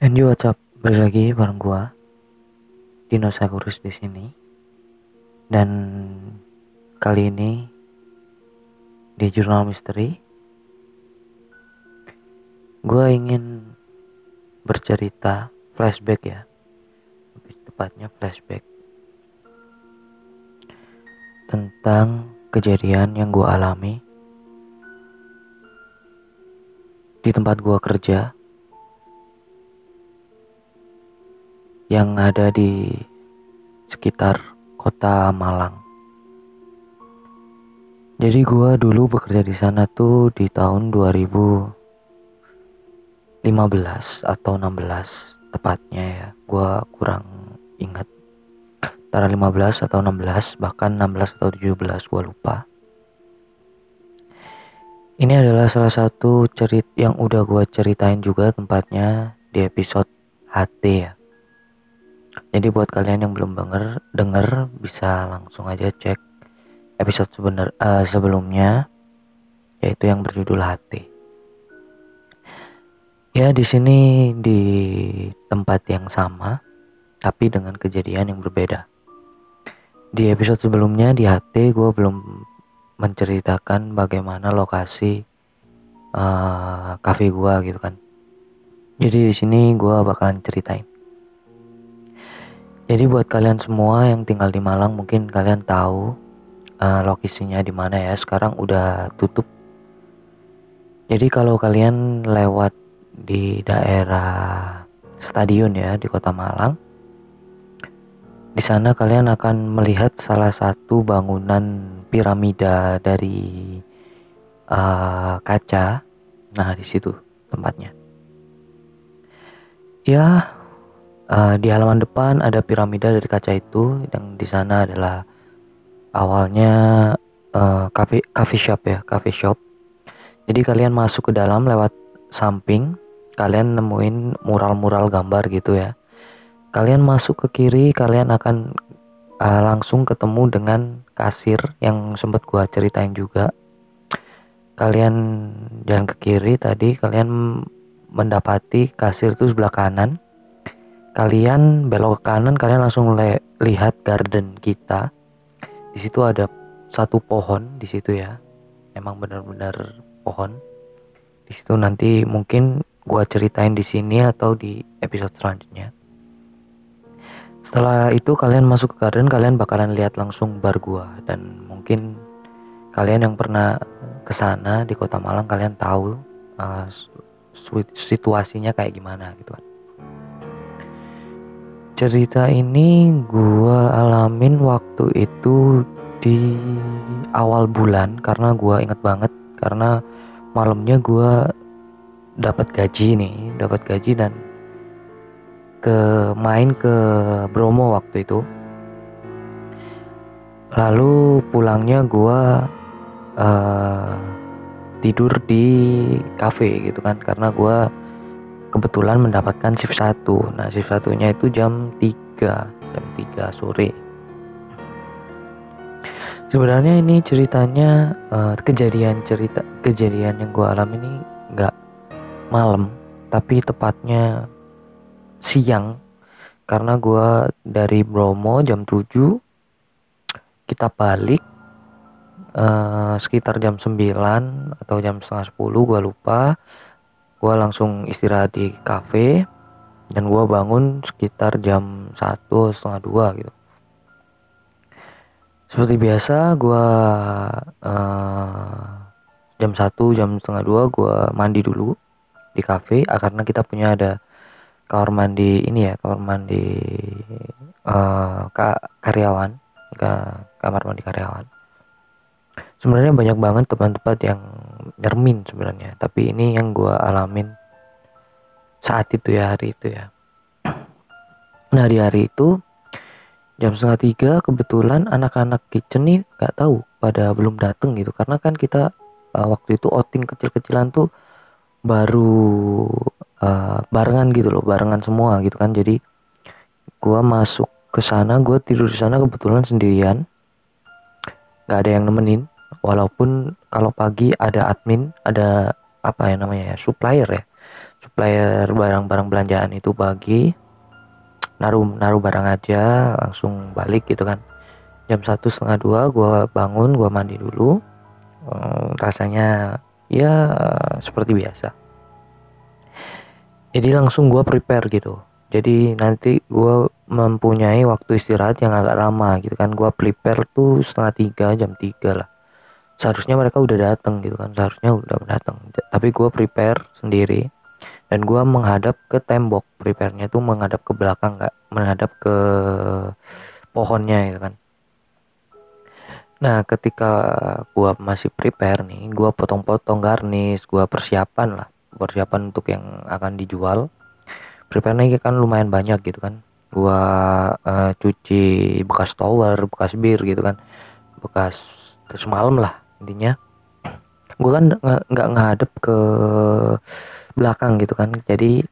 And you what's up? Balik lagi bareng gua Dinosaurus di sini. Dan kali ini di jurnal misteri gua ingin bercerita flashback ya. Lebih tepatnya flashback tentang kejadian yang gua alami di tempat gua kerja yang ada di sekitar kota Malang. Jadi gua dulu bekerja di sana tuh di tahun 2015 atau 16 tepatnya ya. Gua kurang ingat. Antara 15 atau 16 bahkan 16 atau 17 gua lupa. Ini adalah salah satu cerit yang udah gua ceritain juga tempatnya di episode HT ya jadi buat kalian yang belum denger denger bisa langsung aja cek episode sebenar uh, sebelumnya yaitu yang berjudul hati. Ya di sini di tempat yang sama tapi dengan kejadian yang berbeda. Di episode sebelumnya di hati gue belum menceritakan bagaimana lokasi uh, cafe gue gitu kan. Jadi di sini gue bakalan ceritain jadi buat kalian semua yang tinggal di Malang mungkin kalian tahu uh, lokasinya di mana ya. Sekarang udah tutup. Jadi kalau kalian lewat di daerah stadion ya di Kota Malang, di sana kalian akan melihat salah satu bangunan piramida dari uh, kaca. Nah, di situ tempatnya. Ya, Uh, di halaman depan ada piramida dari kaca itu yang di sana adalah awalnya uh, cafe cafe shop ya, cafe shop. Jadi kalian masuk ke dalam lewat samping, kalian nemuin mural-mural gambar gitu ya. Kalian masuk ke kiri, kalian akan uh, langsung ketemu dengan kasir yang sempat gua ceritain juga. Kalian jalan ke kiri tadi, kalian mendapati kasir itu sebelah kanan kalian belok ke kanan kalian langsung lihat garden kita. Di situ ada satu pohon di situ ya. Emang benar-benar pohon. Di situ nanti mungkin gua ceritain di sini atau di episode selanjutnya. Setelah itu kalian masuk ke garden kalian bakalan lihat langsung bar gua. Dan mungkin kalian yang pernah ke sana di kota Malang kalian tahu uh, situasinya kayak gimana gitu kan cerita ini gua alamin waktu itu di awal bulan karena gua inget banget karena malamnya gua dapat gaji nih dapat gaji dan ke main ke Bromo waktu itu. Lalu pulangnya gua uh, tidur di cafe gitu kan karena gua kebetulan mendapatkan shift 1 nah shift satunya itu jam 3 jam 3 sore. Sebenarnya ini ceritanya uh, kejadian cerita kejadian yang gue alami ini nggak malam tapi tepatnya siang. Karena gue dari Bromo jam 7 kita balik uh, sekitar jam 9 atau jam setengah 10 gue lupa gue langsung istirahat di cafe dan gue bangun sekitar jam satu setengah dua gitu. Seperti biasa gue uh, jam satu jam setengah dua gue mandi dulu di cafe ah, karena kita punya ada kamar mandi ini ya kamar mandi uh, karyawan ke kamar mandi karyawan. Sebenarnya banyak banget tempat-tempat yang nyermin sebenarnya. Tapi ini yang gue alamin saat itu ya hari itu ya. Nah di hari itu jam setengah tiga kebetulan anak-anak kitchen nih nggak tahu pada belum dateng gitu. Karena kan kita uh, waktu itu outing kecil-kecilan tuh baru uh, barengan gitu loh barengan semua gitu kan. Jadi gue masuk ke sana gue tidur di sana kebetulan sendirian. Nggak ada yang nemenin walaupun kalau pagi ada admin ada apa ya namanya ya supplier ya. Supplier barang-barang belanjaan itu bagi naruh naruh barang aja langsung balik gitu kan. Jam satu setengah dua gue bangun gue mandi dulu. Ehm, rasanya ya seperti biasa. Jadi langsung gue prepare gitu. Jadi nanti gue mempunyai waktu istirahat yang agak lama gitu kan. Gue prepare tuh setengah tiga jam tiga lah seharusnya mereka udah datang gitu kan seharusnya udah datang tapi gue prepare sendiri dan gue menghadap ke tembok. Prepare-nya tuh menghadap ke belakang nggak menghadap ke pohonnya gitu kan. Nah ketika gue masih prepare nih gue potong-potong garnish gue persiapan lah. Persiapan untuk yang akan dijual. Prepare-nya kan lumayan banyak gitu kan. Gue uh, cuci bekas tower bekas bir gitu kan. Bekas semalam lah intinya gue kan nggak ngadep ke belakang gitu kan. Jadi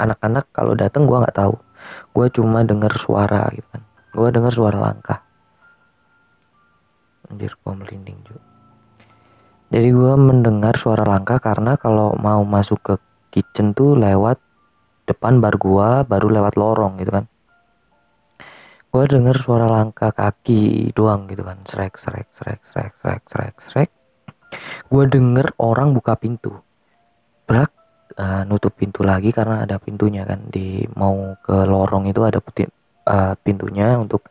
anak-anak kalau datang gue nggak tahu. Gue cuma dengar suara gitu kan. Gue dengar suara langkah. Anjir gue merinding juga jadi gue mendengar suara langkah karena kalau mau masuk ke kitchen tuh lewat depan bar gue baru lewat lorong gitu kan gue denger suara langkah kaki doang gitu kan. Srek srek srek srek srek srek srek. Gue denger orang buka pintu. Brak uh, nutup pintu lagi karena ada pintunya kan. Di mau ke lorong itu ada peti, uh, pintunya untuk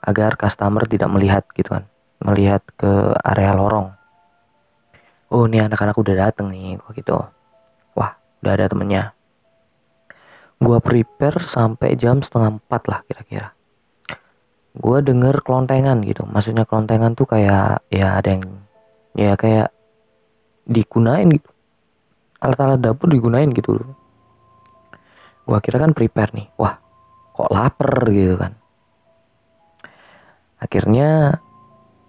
agar customer tidak melihat gitu kan. Melihat ke area lorong. Oh ini anak-anak udah dateng nih kok gitu. Wah udah ada temennya. Gue prepare sampai jam setengah empat lah kira-kira gue denger kelontengan gitu. Maksudnya kelontengan tuh kayak ya ada yang ya kayak digunain gitu. Alat-alat dapur digunain gitu loh. Gue kira kan prepare nih. Wah kok lapar gitu kan. Akhirnya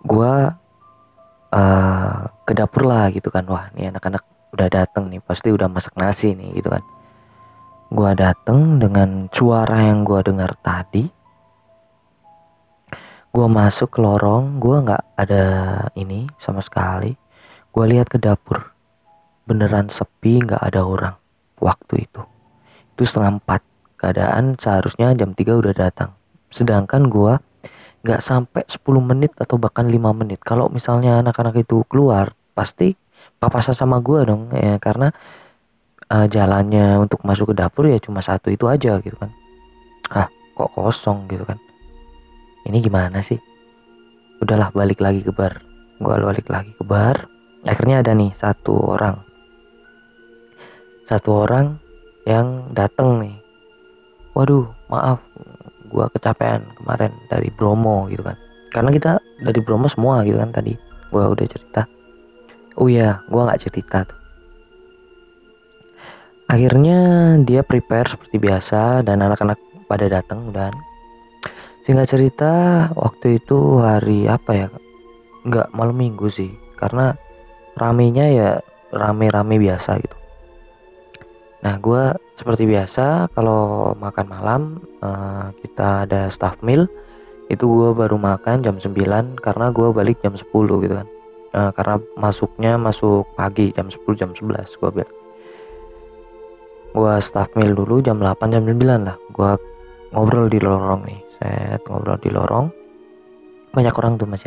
gue uh, ke dapur lah gitu kan. Wah nih anak-anak udah dateng nih. Pasti udah masak nasi nih gitu kan. Gue dateng dengan suara yang gue dengar tadi gue masuk ke lorong gue nggak ada ini sama sekali. Gue lihat ke dapur. Beneran sepi nggak ada orang waktu itu. Itu setengah empat. Keadaan seharusnya jam 3 udah datang. Sedangkan gue nggak sampai 10 menit atau bahkan 5 menit. Kalau misalnya anak-anak itu keluar pasti papasan sama gue dong ya. Karena uh, jalannya untuk masuk ke dapur ya cuma satu itu aja gitu kan. Ah kok kosong gitu kan ini gimana sih? Udahlah balik lagi ke bar. Gue balik lagi ke bar. Akhirnya ada nih satu orang. Satu orang yang dateng nih. Waduh maaf. Gue kecapean kemarin dari Bromo gitu kan. Karena kita dari Bromo semua gitu kan tadi. Gue udah cerita. Oh iya gue nggak cerita tuh. Akhirnya dia prepare seperti biasa dan anak-anak pada datang dan Singkat cerita, waktu itu hari apa ya? Nggak malam minggu sih, karena ramenya ya rame-rame biasa gitu. Nah, gue seperti biasa kalau makan malam uh, kita ada staff meal itu gue baru makan jam 9 karena gue balik jam 10 gitu kan. Uh, karena masuknya masuk pagi jam 10 jam 11 gue bilang. Gue staff meal dulu jam 8 jam 9 lah. Gue ngobrol di lorong nih set ngobrol di lorong. Banyak orang tuh mas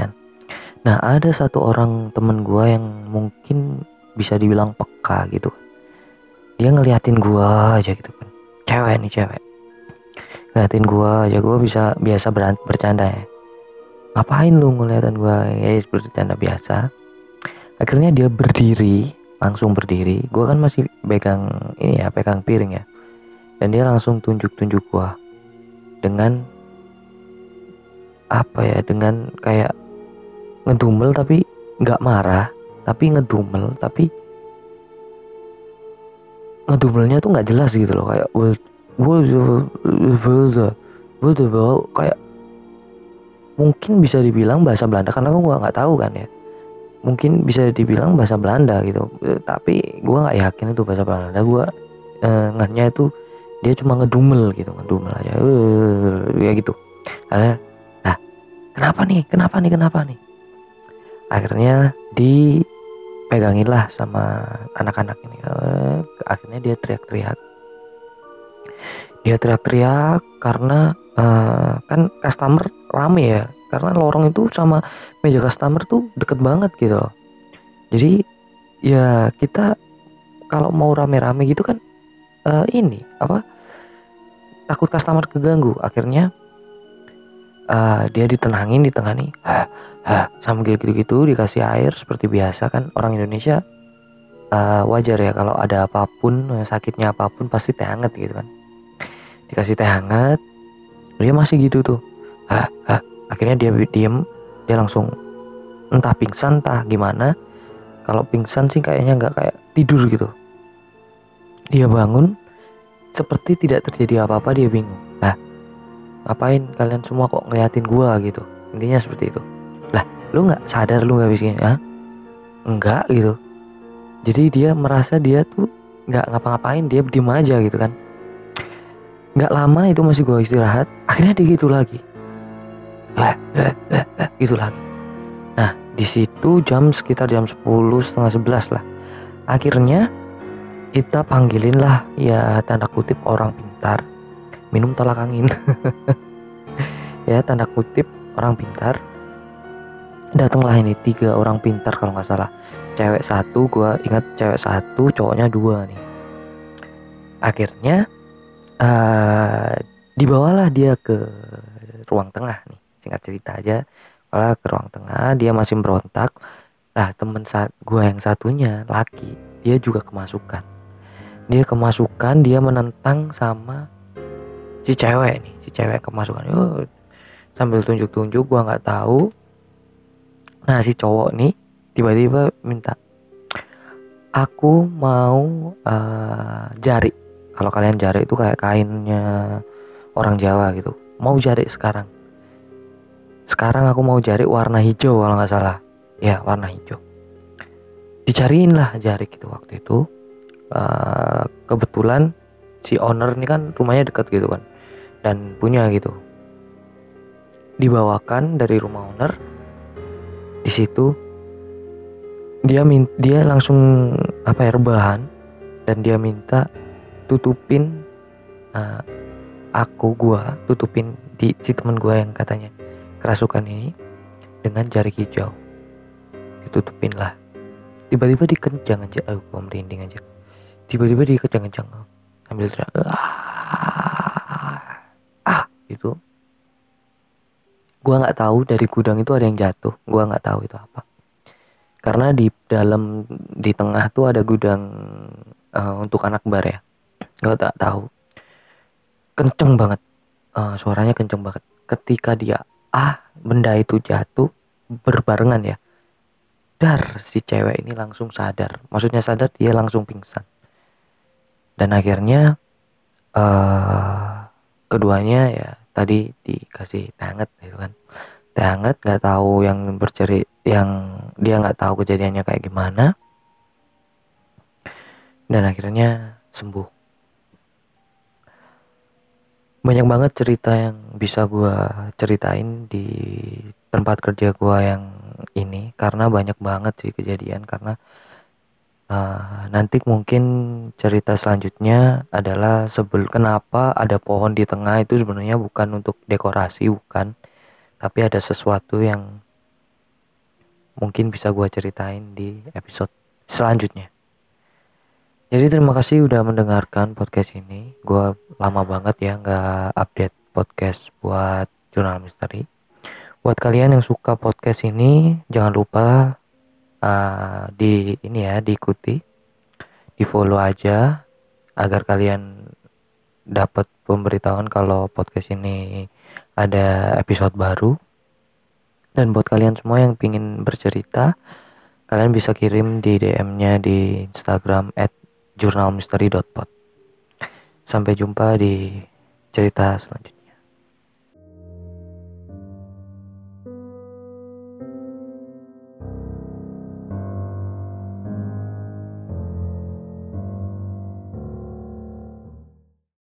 nah ada satu orang temen gue yang mungkin bisa dibilang peka gitu. Dia ngeliatin gue aja gitu kan. Cewek nih cewek. Ngeliatin gue aja gue bisa biasa berant bercanda ya. Ngapain lu ngeliatin gue ya bercanda biasa. Akhirnya dia berdiri langsung berdiri. Gue kan masih pegang ini ya pegang piring ya. Dan dia langsung tunjuk-tunjuk gue dengan apa ya dengan kayak ngedumel tapi nggak marah tapi ngedumel tapi ngedumelnya tuh nggak jelas gitu loh kayak kayak mungkin bisa dibilang bahasa Belanda karena aku nggak tahu kan ya. Mungkin bisa dibilang bahasa Belanda gitu tapi gue nggak yakin itu bahasa Belanda. Gue eh, ngatnya itu dia cuma ngedumel gitu ngedumel aja ya gitu. Karena kenapa nih? Kenapa nih? Kenapa nih? Akhirnya di pegangin lah sama anak-anak ini. Uh, akhirnya dia teriak-teriak. Dia teriak-teriak karena uh, kan customer rame ya. Karena lorong itu sama meja customer tuh deket banget gitu loh. Jadi ya kita kalau mau rame-rame gitu kan uh, ini apa takut customer keganggu. Akhirnya uh, dia ditenangin ditengani. Hah, hah, sambil gitu-gitu dikasih air seperti biasa kan. Orang Indonesia uh, wajar ya kalau ada apa pun sakitnya apa pun pasti teh hangat gitu kan. Dikasih teh hangat dia masih gitu tuh. Hah, hah. akhirnya dia diem dia langsung entah pingsan entah gimana. Kalau pingsan sih kayaknya nggak kayak tidur gitu. Dia bangun seperti tidak terjadi apa-apa dia bingung ngapain kalian semua kok ngeliatin gua gitu? Intinya seperti itu. Lah lu nggak sadar lu nggak bisa ah enggak gitu. Jadi dia merasa dia tuh nggak ngapa-ngapain dia diem aja gitu kan. Nggak lama itu masih gua istirahat akhirnya dia gitu lagi. Gitu lagi. Nah di situ jam sekitar jam 10 setengah 11 lah. Akhirnya kita panggilin lah ya tanda kutip orang pintar minum tolak angin. Ya tanda kutip orang pintar. Datanglah ini tiga orang pintar kalau nggak salah. Cewek satu gua ingat cewek satu cowoknya dua nih. Akhirnya uh, dibawalah dia ke ruang tengah nih. Singkat cerita aja malah ke ruang tengah dia masih berontak. Nah temen saat gue yang satunya laki dia juga kemasukan. Dia kemasukan dia menentang sama si cewek nih si cewek kemasukan. Yo, sambil tunjuk-tunjuk gue nggak tahu. Nah si cowok nih tiba-tiba minta aku mau uh, jari. Kalau kalian jari itu kayak kainnya orang Jawa gitu. Mau jari sekarang. Sekarang aku mau jari warna hijau kalau nggak salah. Ya warna hijau. Dicariin lah jari gitu waktu itu. Uh, kebetulan si owner ini kan rumahnya dekat gitu kan dan punya gitu. Dibawakan dari rumah owner. Di situ dia min dia langsung apa ya rebahan. Dan dia minta tutupin uh, aku gua tutupin di si teman gua yang katanya kerasukan ini dengan jari hijau. Ditutupin lah tiba-tiba dikencang aja. Aku merinding aja. Tiba-tiba dikencang-kencang. Ah, ah itu. Gua nggak tahu dari gudang itu ada yang jatuh. Gua nggak tahu itu apa. Karena di dalam di tengah tuh ada gudang uh, untuk anak bar ya. Gak tak tahu. Kenceng banget. Uh, suaranya kenceng banget. Ketika dia ah benda itu jatuh berbarengan ya. Dar si cewek ini langsung sadar. Maksudnya sadar dia langsung pingsan. Dan akhirnya uh, keduanya ya tadi dikasih teh hangat gitu kan. Teh hangat nggak tahu yang bercerit yang dia nggak tahu kejadiannya kayak gimana. Dan akhirnya sembuh. Banyak banget cerita yang bisa gue ceritain di tempat kerja gue yang ini karena banyak banget sih kejadian karena uh, nanti mungkin cerita selanjutnya adalah sebel kenapa ada pohon di tengah itu sebenarnya bukan untuk dekorasi bukan tapi ada sesuatu yang mungkin bisa gue ceritain di episode selanjutnya jadi terima kasih udah mendengarkan podcast ini. Gue lama banget ya nggak update podcast buat jurnal misteri. Buat kalian yang suka podcast ini, jangan lupa uh, di ini ya diikuti, di follow aja agar kalian dapat pemberitahuan kalau podcast ini ada episode baru. Dan buat kalian semua yang pingin bercerita, kalian bisa kirim di DM-nya di Instagram at jurnalmisteri.pod. Sampai jumpa di cerita selanjutnya.